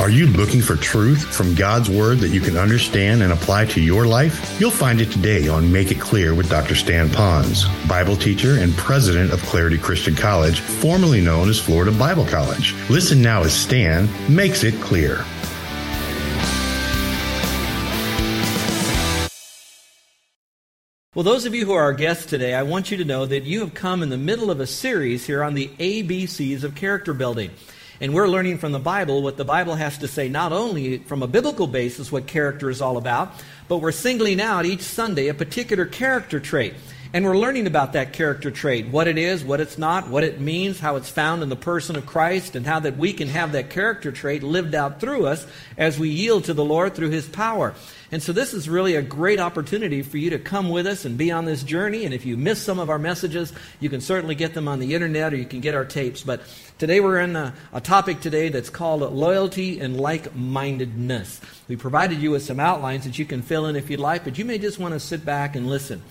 Are you looking for truth from God's Word that you can understand and apply to your life? You'll find it today on Make It Clear with Dr. Stan Ponz, Bible teacher and president of Clarity Christian College, formerly known as Florida Bible College. Listen now as Stan makes it clear. Well, those of you who are our guests today, I want you to know that you have come in the middle of a series here on the ABCs of character building. And we're learning from the Bible what the Bible has to say, not only from a biblical basis, what character is all about, but we're singling out each Sunday a particular character trait. And we're learning about that character trait, what it is, what it's not, what it means, how it's found in the person of Christ, and how that we can have that character trait lived out through us as we yield to the Lord through His power. And so this is really a great opportunity for you to come with us and be on this journey. And if you miss some of our messages, you can certainly get them on the internet or you can get our tapes. But today we're in a, a topic today that's called loyalty and like-mindedness. We provided you with some outlines that you can fill in if you'd like, but you may just want to sit back and listen.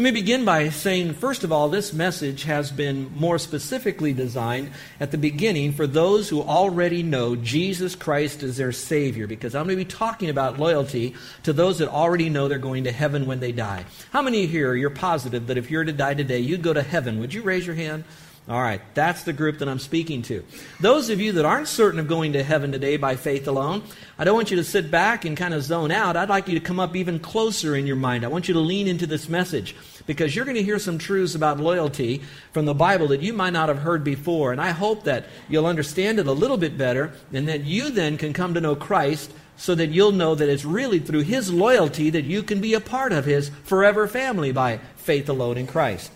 Let me begin by saying, first of all, this message has been more specifically designed at the beginning for those who already know Jesus Christ as their Savior, because I'm going to be talking about loyalty to those that already know they're going to heaven when they die. How many here you're positive that if you're to die today, you'd go to heaven? Would you raise your hand? All right, that's the group that I'm speaking to. Those of you that aren't certain of going to heaven today by faith alone, I don't want you to sit back and kind of zone out. I'd like you to come up even closer in your mind. I want you to lean into this message because you're going to hear some truths about loyalty from the Bible that you might not have heard before. And I hope that you'll understand it a little bit better and that you then can come to know Christ so that you'll know that it's really through His loyalty that you can be a part of His forever family by faith alone in Christ.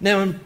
Now, in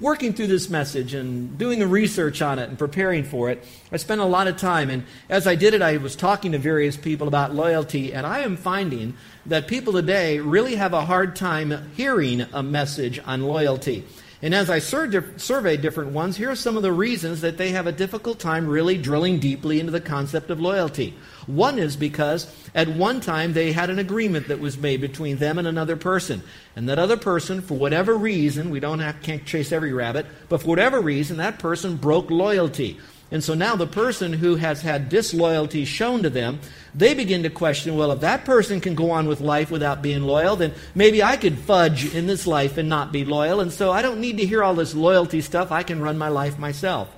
working through this message and doing the research on it and preparing for it, I spent a lot of time. And as I did it, I was talking to various people about loyalty. And I am finding that people today really have a hard time hearing a message on loyalty. And as I sur- surveyed different ones, here are some of the reasons that they have a difficult time really drilling deeply into the concept of loyalty. One is because at one time they had an agreement that was made between them and another person. And that other person, for whatever reason, we don't have, can't chase every rabbit, but for whatever reason, that person broke loyalty. And so now the person who has had disloyalty shown to them, they begin to question well, if that person can go on with life without being loyal, then maybe I could fudge in this life and not be loyal. And so I don't need to hear all this loyalty stuff. I can run my life myself.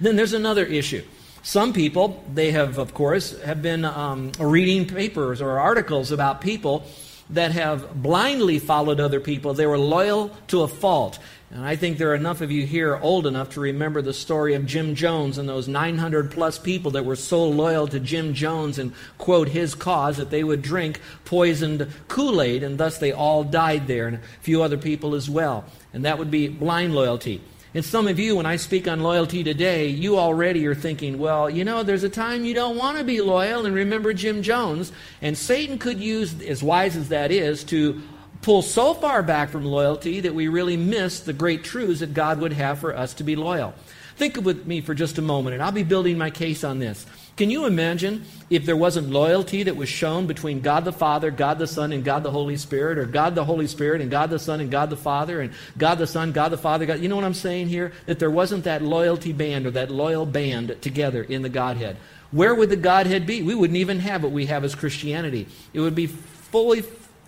Then there's another issue. Some people, they have, of course, have been um, reading papers or articles about people that have blindly followed other people. They were loyal to a fault. And I think there are enough of you here old enough to remember the story of Jim Jones and those 900 plus people that were so loyal to Jim Jones and, quote, his cause that they would drink poisoned Kool Aid and thus they all died there, and a few other people as well. And that would be blind loyalty. And some of you, when I speak on loyalty today, you already are thinking, well, you know, there's a time you don't want to be loyal, and remember Jim Jones. And Satan could use, as wise as that is, to pull so far back from loyalty that we really miss the great truths that God would have for us to be loyal. Think with me for just a moment, and I'll be building my case on this. Can you imagine if there wasn't loyalty that was shown between God the Father, God the Son, and God the Holy Spirit, or God the Holy Spirit and God the Son and God the Father, and God the Son, God the Father, God, you know what I'm saying here? That there wasn't that loyalty band or that loyal band together in the Godhead. Where would the Godhead be? We wouldn't even have what we have as Christianity. It would be fully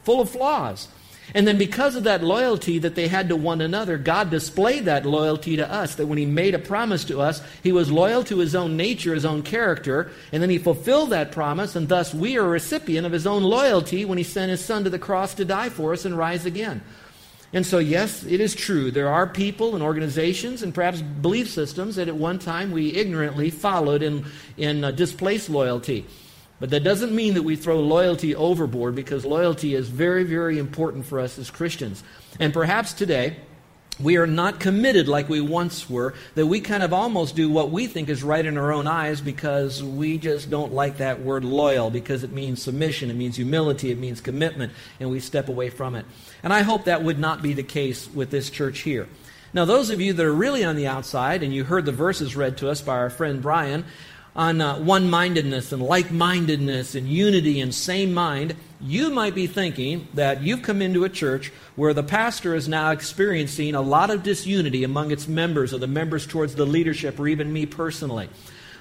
full of flaws. And then, because of that loyalty that they had to one another, God displayed that loyalty to us. That when He made a promise to us, He was loyal to His own nature, His own character, and then He fulfilled that promise, and thus we are a recipient of His own loyalty when He sent His Son to the cross to die for us and rise again. And so, yes, it is true. There are people and organizations and perhaps belief systems that at one time we ignorantly followed in, in uh, displaced loyalty. But that doesn't mean that we throw loyalty overboard because loyalty is very, very important for us as Christians. And perhaps today, we are not committed like we once were, that we kind of almost do what we think is right in our own eyes because we just don't like that word loyal because it means submission, it means humility, it means commitment, and we step away from it. And I hope that would not be the case with this church here. Now, those of you that are really on the outside, and you heard the verses read to us by our friend Brian, on uh, one mindedness and like mindedness and unity and same mind, you might be thinking that you've come into a church where the pastor is now experiencing a lot of disunity among its members or the members towards the leadership or even me personally.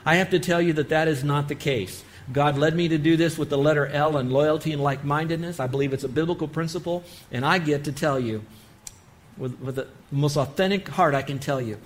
I have to tell you that that is not the case. God led me to do this with the letter L and loyalty and like mindedness. I believe it's a biblical principle, and I get to tell you, with, with the most authentic heart, I can tell you,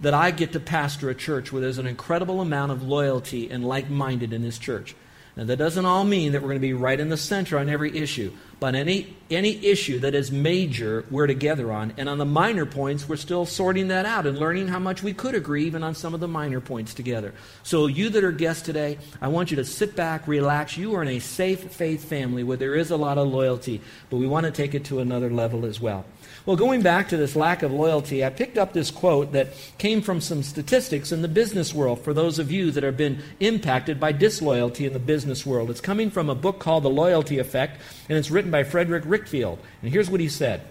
that I get to pastor a church where there's an incredible amount of loyalty and like minded in this church. Now, that doesn't all mean that we're going to be right in the center on every issue, but any, any issue that is major, we're together on. And on the minor points, we're still sorting that out and learning how much we could agree even on some of the minor points together. So, you that are guests today, I want you to sit back, relax. You are in a safe faith family where there is a lot of loyalty, but we want to take it to another level as well. Well, going back to this lack of loyalty, I picked up this quote that came from some statistics in the business world for those of you that have been impacted by disloyalty in the business world. It's coming from a book called The Loyalty Effect, and it's written by Frederick Reichheld. And here's what he said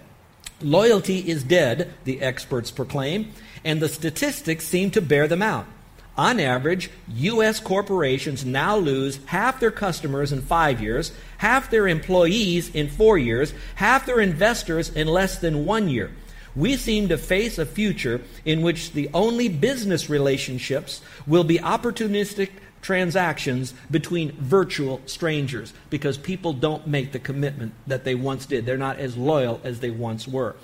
Loyalty is dead, the experts proclaim, and the statistics seem to bear them out. On average, U.S. corporations now lose half their customers in five years, half their employees in four years, half their investors in less than one year. We seem to face a future in which the only business relationships will be opportunistic transactions between virtual strangers because people don't make the commitment that they once did. They're not as loyal as they once were.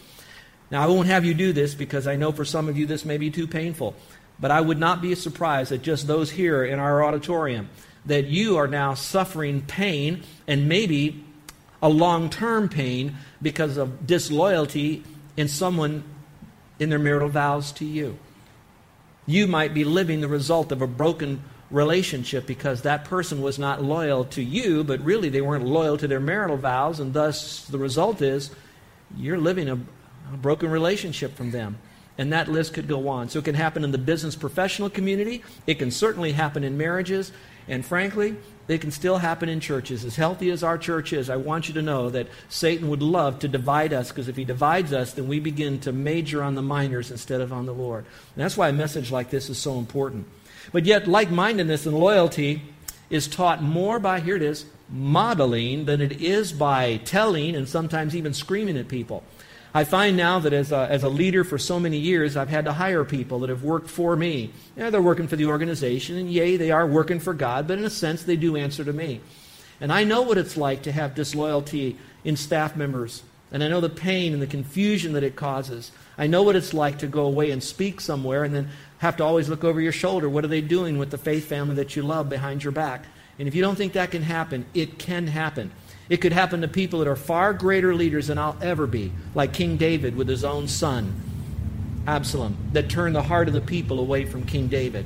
Now, I won't have you do this because I know for some of you this may be too painful. But I would not be surprised that just those here in our auditorium, that you are now suffering pain and maybe a long term pain because of disloyalty in someone in their marital vows to you. You might be living the result of a broken relationship because that person was not loyal to you, but really they weren't loyal to their marital vows, and thus the result is you're living a, a broken relationship from them. And that list could go on. So it can happen in the business professional community. It can certainly happen in marriages. And frankly, it can still happen in churches. As healthy as our church is, I want you to know that Satan would love to divide us because if he divides us, then we begin to major on the minors instead of on the Lord. And that's why a message like this is so important. But yet, like mindedness and loyalty is taught more by, here it is, modeling than it is by telling and sometimes even screaming at people. I find now that as a, as a leader for so many years, I've had to hire people that have worked for me. Yeah, they're working for the organization, and yea, they are working for God, but in a sense, they do answer to me. And I know what it's like to have disloyalty in staff members, and I know the pain and the confusion that it causes. I know what it's like to go away and speak somewhere and then have to always look over your shoulder. What are they doing with the faith family that you love behind your back? And if you don't think that can happen, it can happen. It could happen to people that are far greater leaders than I'll ever be, like King David with his own son, Absalom, that turned the heart of the people away from King David.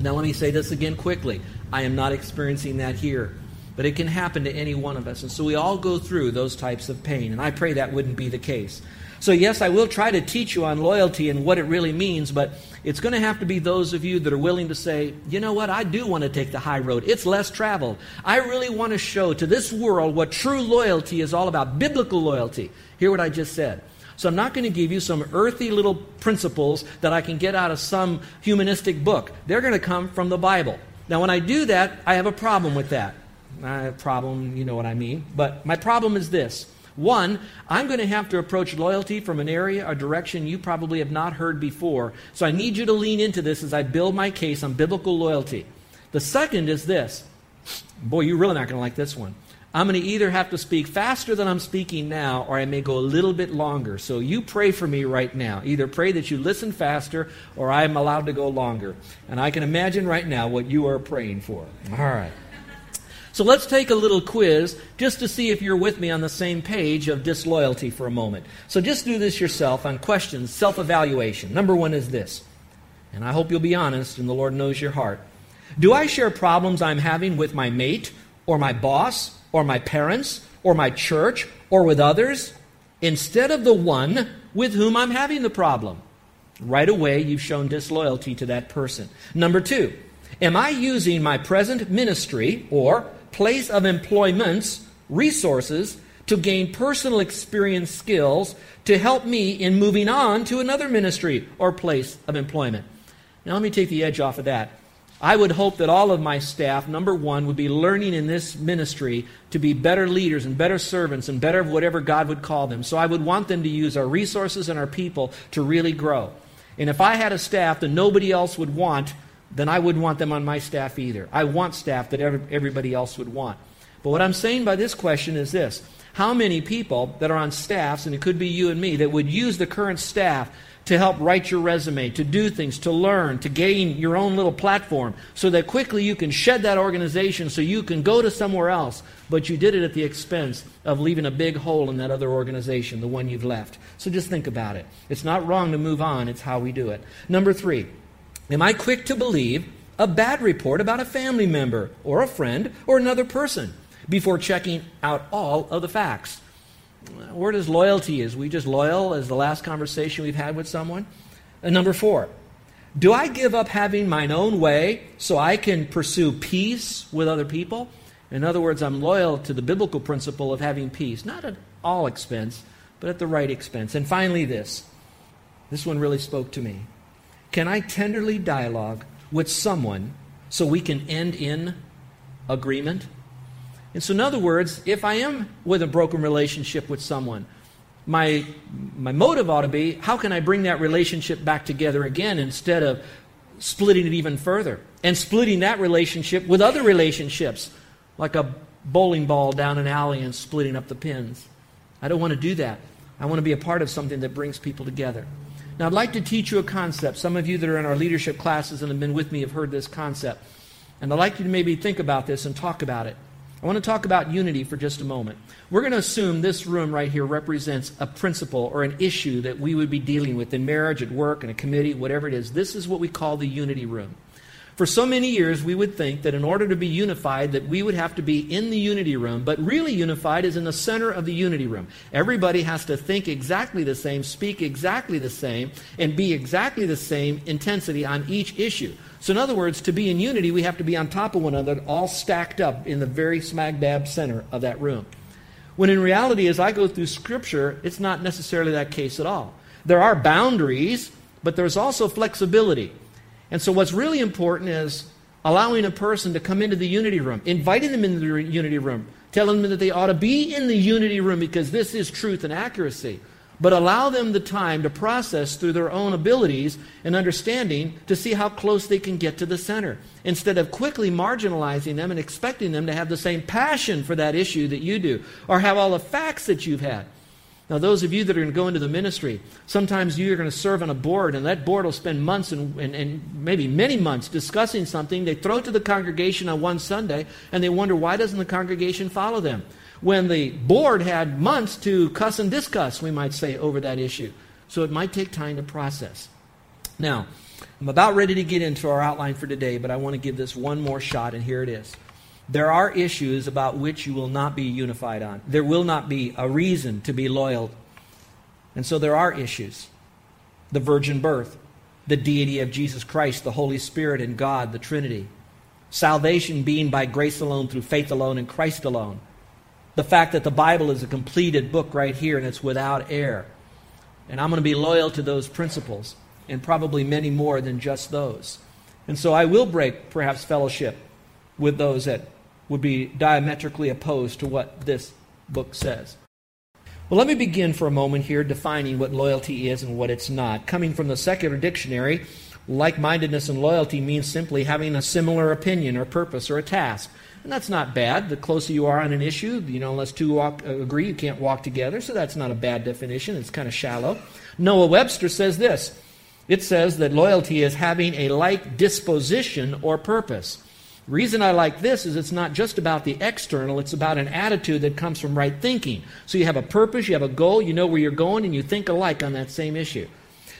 Now, let me say this again quickly. I am not experiencing that here, but it can happen to any one of us. And so we all go through those types of pain, and I pray that wouldn't be the case. So, yes, I will try to teach you on loyalty and what it really means, but it's going to have to be those of you that are willing to say, you know what, I do want to take the high road. It's less traveled. I really want to show to this world what true loyalty is all about biblical loyalty. Hear what I just said. So, I'm not going to give you some earthy little principles that I can get out of some humanistic book. They're going to come from the Bible. Now, when I do that, I have a problem with that. I have a problem, you know what I mean. But my problem is this one, I'm going to have to approach loyalty from an area or direction you probably have not heard before. So I need you to lean into this as I build my case on biblical loyalty. The second is this. Boy, you're really not going to like this one. I'm going to either have to speak faster than I'm speaking now, or I may go a little bit longer. So you pray for me right now. Either pray that you listen faster, or I'm allowed to go longer. And I can imagine right now what you are praying for. All right. So let's take a little quiz just to see if you're with me on the same page of disloyalty for a moment. So just do this yourself on questions, self evaluation. Number one is this, and I hope you'll be honest, and the Lord knows your heart. Do I share problems I'm having with my mate, or my boss, or my parents, or my church, or with others, instead of the one with whom I'm having the problem? Right away, you've shown disloyalty to that person. Number two, am I using my present ministry or place of employments, resources to gain personal experience skills to help me in moving on to another ministry or place of employment. Now, let me take the edge off of that. I would hope that all of my staff, number one, would be learning in this ministry to be better leaders and better servants and better whatever God would call them. So I would want them to use our resources and our people to really grow. And if I had a staff that nobody else would want, then I wouldn't want them on my staff either. I want staff that everybody else would want. But what I'm saying by this question is this How many people that are on staffs, and it could be you and me, that would use the current staff to help write your resume, to do things, to learn, to gain your own little platform, so that quickly you can shed that organization so you can go to somewhere else, but you did it at the expense of leaving a big hole in that other organization, the one you've left. So just think about it. It's not wrong to move on, it's how we do it. Number three, am I quick to believe a bad report about a family member or a friend or another person before checking out all of the facts? where does loyalty is? We just loyal as the last conversation we've had with someone? And number four, do I give up having mine own way so I can pursue peace with other people? In other words, I'm loyal to the biblical principle of having peace, not at all expense, but at the right expense. And finally, this. This one really spoke to me. Can I tenderly dialogue with someone so we can end in agreement? And so, in other words, if I am with a broken relationship with someone, my, my motive ought to be how can I bring that relationship back together again instead of splitting it even further and splitting that relationship with other relationships, like a bowling ball down an alley and splitting up the pins. I don't want to do that. I want to be a part of something that brings people together. Now, I'd like to teach you a concept. Some of you that are in our leadership classes and have been with me have heard this concept. And I'd like you to maybe think about this and talk about it. I want to talk about unity for just a moment. We're going to assume this room right here represents a principle or an issue that we would be dealing with in marriage, at work, in a committee, whatever it is. This is what we call the unity room. For so many years, we would think that in order to be unified, that we would have to be in the unity room, but really unified is in the center of the unity room. Everybody has to think exactly the same, speak exactly the same, and be exactly the same intensity on each issue. So, in other words, to be in unity, we have to be on top of one another, all stacked up in the very smack dab center of that room. When in reality, as I go through Scripture, it's not necessarily that case at all. There are boundaries, but there's also flexibility. And so, what's really important is allowing a person to come into the unity room, inviting them into the unity room, telling them that they ought to be in the unity room because this is truth and accuracy. But allow them the time to process through their own abilities and understanding to see how close they can get to the center. Instead of quickly marginalizing them and expecting them to have the same passion for that issue that you do or have all the facts that you've had. Now, those of you that are going to go into the ministry, sometimes you're going to serve on a board, and that board will spend months and, and, and, maybe many months discussing something. They throw it to the congregation on one Sunday, and they wonder why doesn't the congregation follow them? When the board had months to cuss and discuss, we might say, over that issue. So it might take time to process. Now, I'm about ready to get into our outline for today, but I want to give this one more shot, and here it is. There are issues about which you will not be unified on. There will not be a reason to be loyal. And so there are issues the virgin birth, the deity of Jesus Christ, the Holy Spirit, and God, the Trinity. Salvation being by grace alone, through faith alone, in Christ alone. The fact that the Bible is a completed book right here and it's without error. And I'm going to be loyal to those principles, and probably many more than just those. And so I will break, perhaps, fellowship with those that would be diametrically opposed to what this book says. Well, let me begin for a moment here defining what loyalty is and what it's not. Coming from the secular dictionary, like mindedness and loyalty means simply having a similar opinion or purpose or a task. And that's not bad. The closer you are on an issue, you know, unless two walk, uh, agree, you can't walk together. So that's not a bad definition. It's kind of shallow. Noah Webster says this it says that loyalty is having a like disposition or purpose. Reason I like this is it's not just about the external, it's about an attitude that comes from right thinking. So you have a purpose, you have a goal, you know where you're going, and you think alike on that same issue.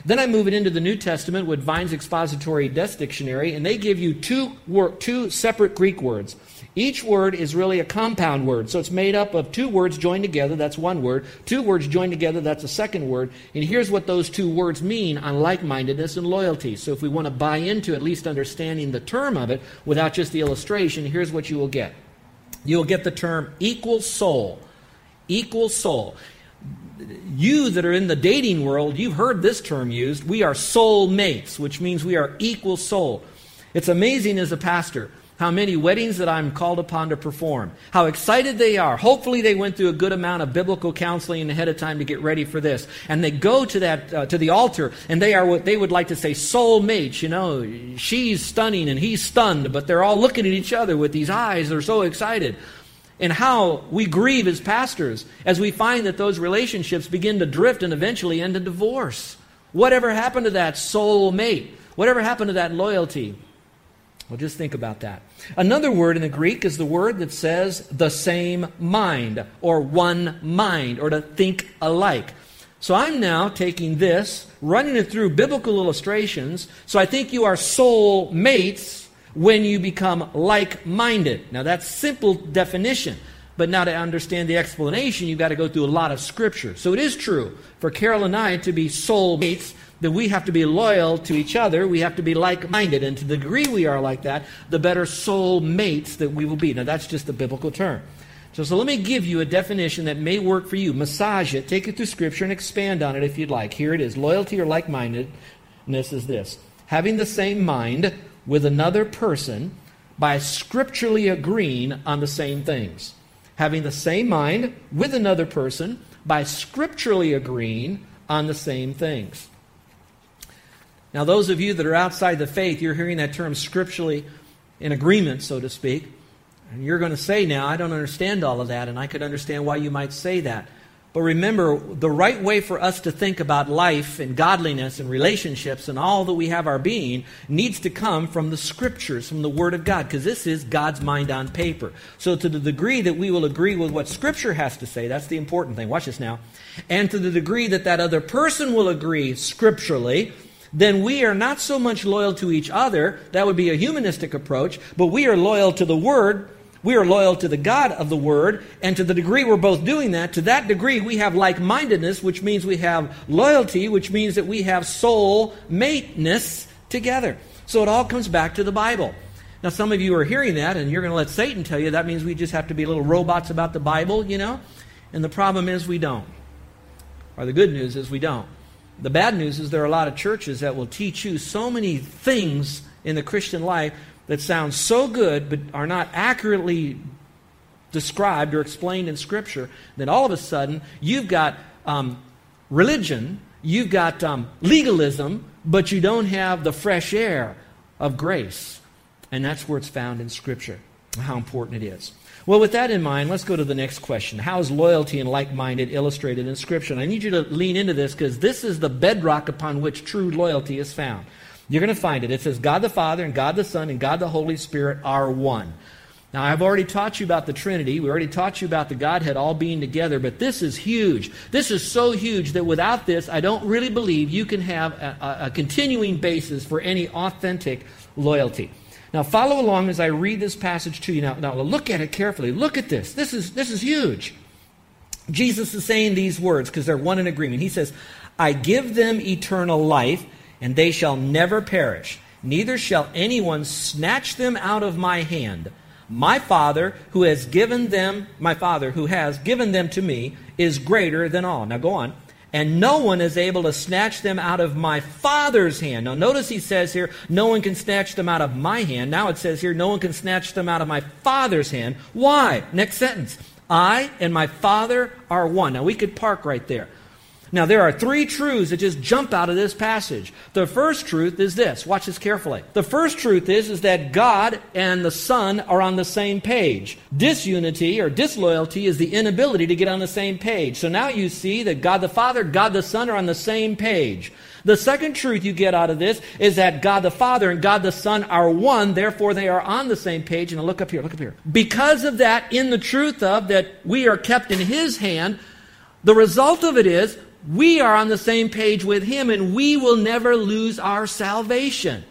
Then I move it into the New Testament with Vine's Expository Desk Dictionary, and they give you two, two separate Greek words. Each word is really a compound word. So it's made up of two words joined together, that's one word. Two words joined together, that's a second word. And here's what those two words mean on like mindedness and loyalty. So if we want to buy into at least understanding the term of it without just the illustration, here's what you will get you'll get the term equal soul. Equal soul. You that are in the dating world, you've heard this term used. We are soul mates, which means we are equal soul. It's amazing as a pastor how many weddings that I'm called upon to perform, how excited they are. Hopefully, they went through a good amount of biblical counseling ahead of time to get ready for this, and they go to that uh, to the altar, and they are what they would like to say soul mates. You know, she's stunning and he's stunned, but they're all looking at each other with these eyes. They're so excited. And how we grieve as pastors as we find that those relationships begin to drift and eventually end in divorce. Whatever happened to that soul mate? Whatever happened to that loyalty? Well, just think about that. Another word in the Greek is the word that says the same mind, or one mind, or to think alike. So I'm now taking this, running it through biblical illustrations, so I think you are soul mates when you become like minded. Now, that's simple definition. But now to understand the explanation, you've got to go through a lot of scripture. So it is true for Carol and I to be soul mates that we have to be loyal to each other. We have to be like minded. And to the degree we are like that, the better soul mates that we will be. Now, that's just a biblical term. So, so let me give you a definition that may work for you. Massage it, take it through Scripture, and expand on it if you'd like. Here it is Loyalty or like mindedness is this having the same mind with another person by scripturally agreeing on the same things. Having the same mind with another person by scripturally agreeing on the same things. Now, those of you that are outside the faith, you're hearing that term scripturally in agreement, so to speak. And you're going to say now, I don't understand all of that, and I could understand why you might say that. But remember, the right way for us to think about life and godliness and relationships and all that we have our being needs to come from the scriptures, from the Word of God, because this is God's mind on paper. So, to the degree that we will agree with what Scripture has to say, that's the important thing. Watch this now. And to the degree that that other person will agree scripturally, then we are not so much loyal to each other, that would be a humanistic approach, but we are loyal to the Word. We are loyal to the God of the Word, and to the degree we're both doing that, to that degree we have like mindedness, which means we have loyalty, which means that we have soul mateness together. So it all comes back to the Bible. Now, some of you are hearing that, and you're going to let Satan tell you that means we just have to be little robots about the Bible, you know? And the problem is we don't. Or the good news is we don't. The bad news is there are a lot of churches that will teach you so many things in the Christian life that sound so good but are not accurately described or explained in Scripture then all of a sudden you've got um, religion, you've got um, legalism, but you don't have the fresh air of grace. And that's where it's found in Scripture, how important it is. Well, with that in mind, let's go to the next question. How is loyalty and like minded illustrated in Scripture? And I need you to lean into this because this is the bedrock upon which true loyalty is found. You're going to find it. It says, God the Father and God the Son and God the Holy Spirit are one. Now, I've already taught you about the Trinity. We already taught you about the Godhead all being together, but this is huge. This is so huge that without this, I don't really believe you can have a, a, continuing basis for any authentic loyalty. Now, follow along as I read this passage to you. Now, now look at it carefully. Look at this. This is, this is huge. Jesus is saying these words because they're one in agreement. He says, I give them eternal life, and they shall never perish. Neither shall anyone snatch them out of my hand. My Father, who has given them, my Father, who has given them to me, is greater than all. Now go on and no one is able to snatch them out of my Father's hand. Now, notice he says here, no one can snatch them out of my hand. Now it says here, no one can snatch them out of my Father's hand. Why? Next sentence. I and my Father are one. Now, we could park right there. Now, there are three truths that just jump out of this passage. The first truth is this. Watch this carefully. The first truth is, is that God and the Son are on the same page. Disunity or disloyalty is the inability to get on the same page. So now you see that God the Father, God the Son are on the same page. The second truth you get out of this is that God the Father and God the Son are one, therefore they are on the same page. And look up here, look up here. Because of that, in the truth of that we are kept in His hand, the result of it is we are on the same page with Him and we will never lose our salvation.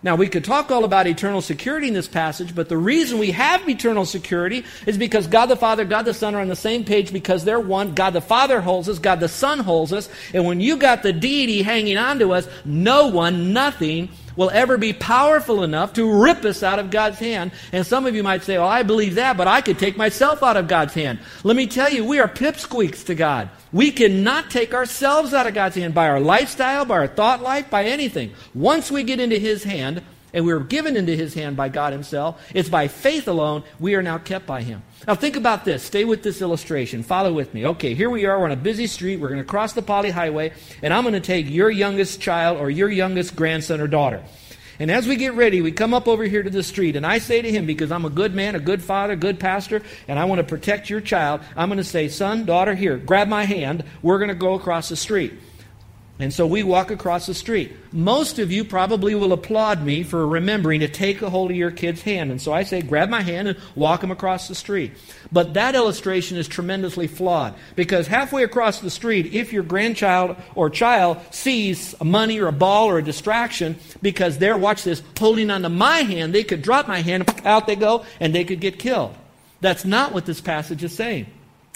Now, we could talk all about eternal security in this passage, but the reason we have eternal security is because God the Father, God the Son are on the same page because they're one. God the Father holds us, God the Son holds us, and when you got the deity hanging on to us, no one, nothing will ever be powerful enough to rip us out of God's hand. And some of you might say, well, I believe that, but I could take myself out of God's hand. Let me tell you, we are pipsqueaks to God. We cannot take ourselves out of God's hand by our lifestyle, by our thought life, by anything. Once we get into His hand, and we were given into his hand by God himself. It's by faith alone we are now kept by him. Now think about this. Stay with this illustration. Follow with me. Okay, here we are. We're on a busy street. We're going to cross the Poly Highway, and I'm going to take your youngest child or your youngest grandson or daughter. And as we get ready, we come up over here to the street, and I say to him, because I'm a good man, a good father, good pastor, and I want to protect your child, I'm going to say, son, daughter, here, grab my hand. We're going to go across the street. And so we walk across the street. Most of you probably will applaud me for remembering to take a hold of your kid's hand. And so I say, grab my hand and walk him across the street. But that illustration is tremendously flawed because halfway across the street, if your grandchild or child sees money or a ball or a distraction because they're, watch this, holding onto my hand, they could drop my hand, out they go, and they could get killed. That's not what this passage is saying.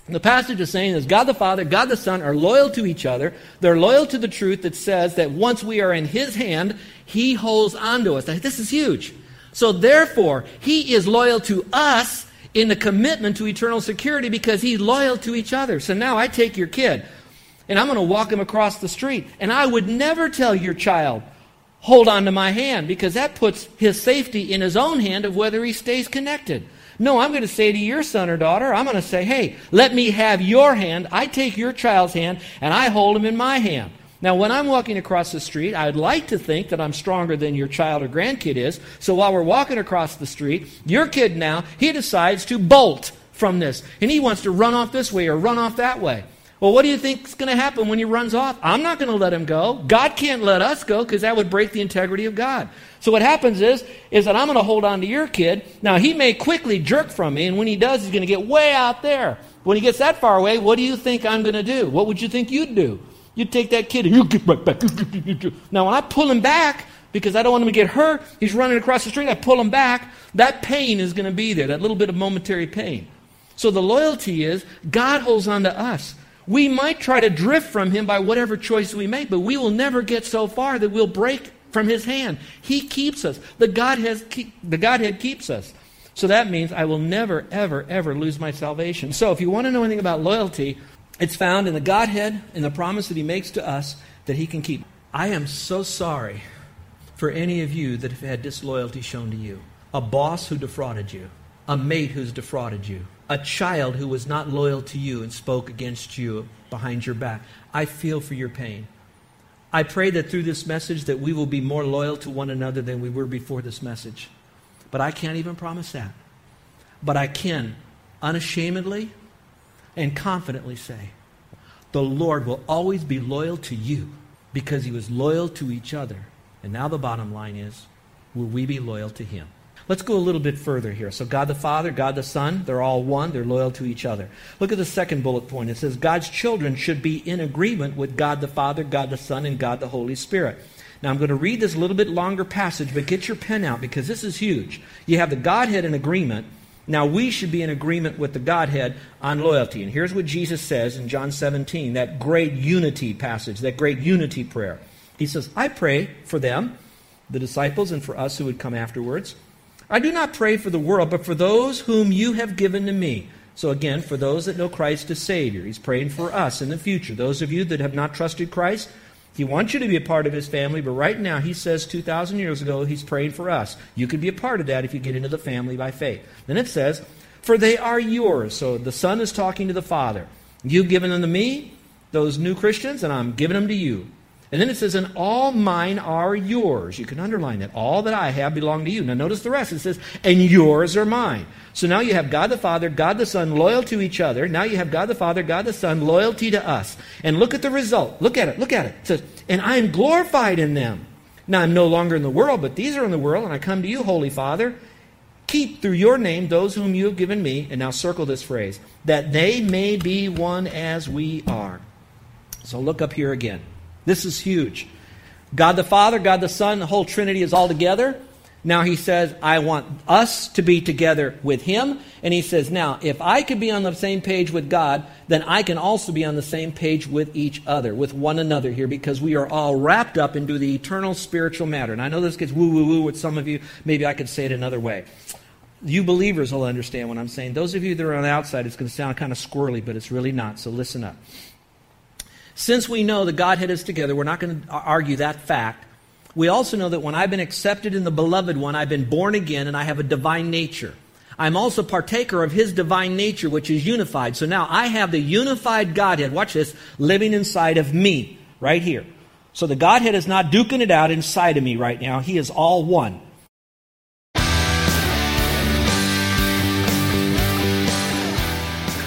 The passage is saying is God the Father, God the Son are loyal to each other. They're loyal to the truth that says that once we are in His hand, He holds on to us. This is huge. So therefore, He is loyal to us in the commitment to eternal security because He's loyal to each other. So now I take your kid and I'm going to walk him across the street. And I would never tell your child, hold on to my hand because that puts his safety in his own hand of whether he stays connected. No, I'm going to say to your son or daughter, I'm going to say, hey, let me have your hand. I take your child's hand and I hold him in my hand. Now, when I'm walking across the street, I'd like to think that I'm stronger than your child or grandkid is. So while we're walking across the street, your kid now, he decides to bolt from this. And he wants to run off this way or run off that way. Well, what do you think is going to happen when he runs off? I'm not going to let him go. God can't let us go because that would break the integrity of God. So what happens is, is that I'm going to hold on to your kid. Now, he may quickly jerk from me, and when he does, he's going to get way out there. When he gets that far away, what do you think I'm going to do? What would you think you'd do? You'd take that kid and you get right back. Now, when I pull him back, because I don't want him to get hurt, he's running across the street, I pull him back, that pain is going to be there, that little bit of momentary pain. So the loyalty is God holds on to us. We might try to drift from him by whatever choice we make, but we will never get so far that we'll break from his hand. He keeps us. The Godhead, the Godhead keeps us. So that means I will never, ever, ever lose my salvation. So if you want to know anything about loyalty, it's found in the Godhead and the promise that he makes to us that he can keep. I am so sorry for any of you that have had disloyalty shown to you. A boss who defrauded you, a mate who's defrauded you, a child who was not loyal to you and spoke against you behind your back. I feel for your pain. I pray that through this message that we will be more loyal to one another than we were before this message. But I can't even promise that. But I can unashamedly and confidently say, the Lord will always be loyal to you because he was loyal to each other. And now the bottom line is, will we be loyal to him? Let's go a little bit further here. So, God the Father, God the Son, they're all one. They're loyal to each other. Look at the second bullet point. It says God's children should be in agreement with God the Father, God the Son, and God the Holy Spirit. Now, I'm going to read this a little bit longer passage, but get your pen out because this is huge. You have the Godhead in agreement. Now, we should be in agreement with the Godhead on loyalty. And here's what Jesus says in John 17, that great unity passage, that great unity prayer. He says, I pray for them, the disciples, and for us who would come afterwards I do not pray for the world, but for those whom you have given to me. So again, for those that know Christ as Savior, He's praying for us in the future. Those of you that have not trusted Christ, He wants you to be a part of His family, but right now He says 2,000 years ago He's praying for us. You can be a part of that if you get into the family by faith. Then it says, For they are yours. So the Son is talking to the Father. You've given them to me, those new Christians, and I'm giving them to you. And then it says, and all mine are yours. You can underline that. All that I have belong to you. Now notice the rest. It says, and yours are mine. So now you have God the Father, God the Son loyal to each other. Now you have God the Father, God the Son loyalty to us. And look at the result. Look at it. Look at it. It says, and I am glorified in them. Now I'm no longer in the world, but these are in the world, and I come to you, Holy Father. Keep through your name those whom you have given me, and now circle this phrase, that they may be one as we are. So look up here again. This is huge. God the Father, God the Son, the whole Trinity is all together. Now he says, I want us to be together with him. And he says, now, if I could be on the same page with God, then I can also be on the same page with each other, with one another here, because we are all wrapped up into the eternal spiritual matter. And I know this gets woo woo woo with some of you. Maybe I could say it another way. You believers will understand what I'm saying. Those of you that are on the outside, it's going to sound kind of squirrely, but it's really not. So listen up. Since we know the Godhead is together, we're not going to argue that fact. We also know that when I've been accepted in the beloved one, I've been born again and I have a divine nature. I'm also partaker of his divine nature, which is unified. So now I have the unified Godhead, watch this, living inside of me, right here. So the Godhead is not duking it out inside of me right now. He is all one.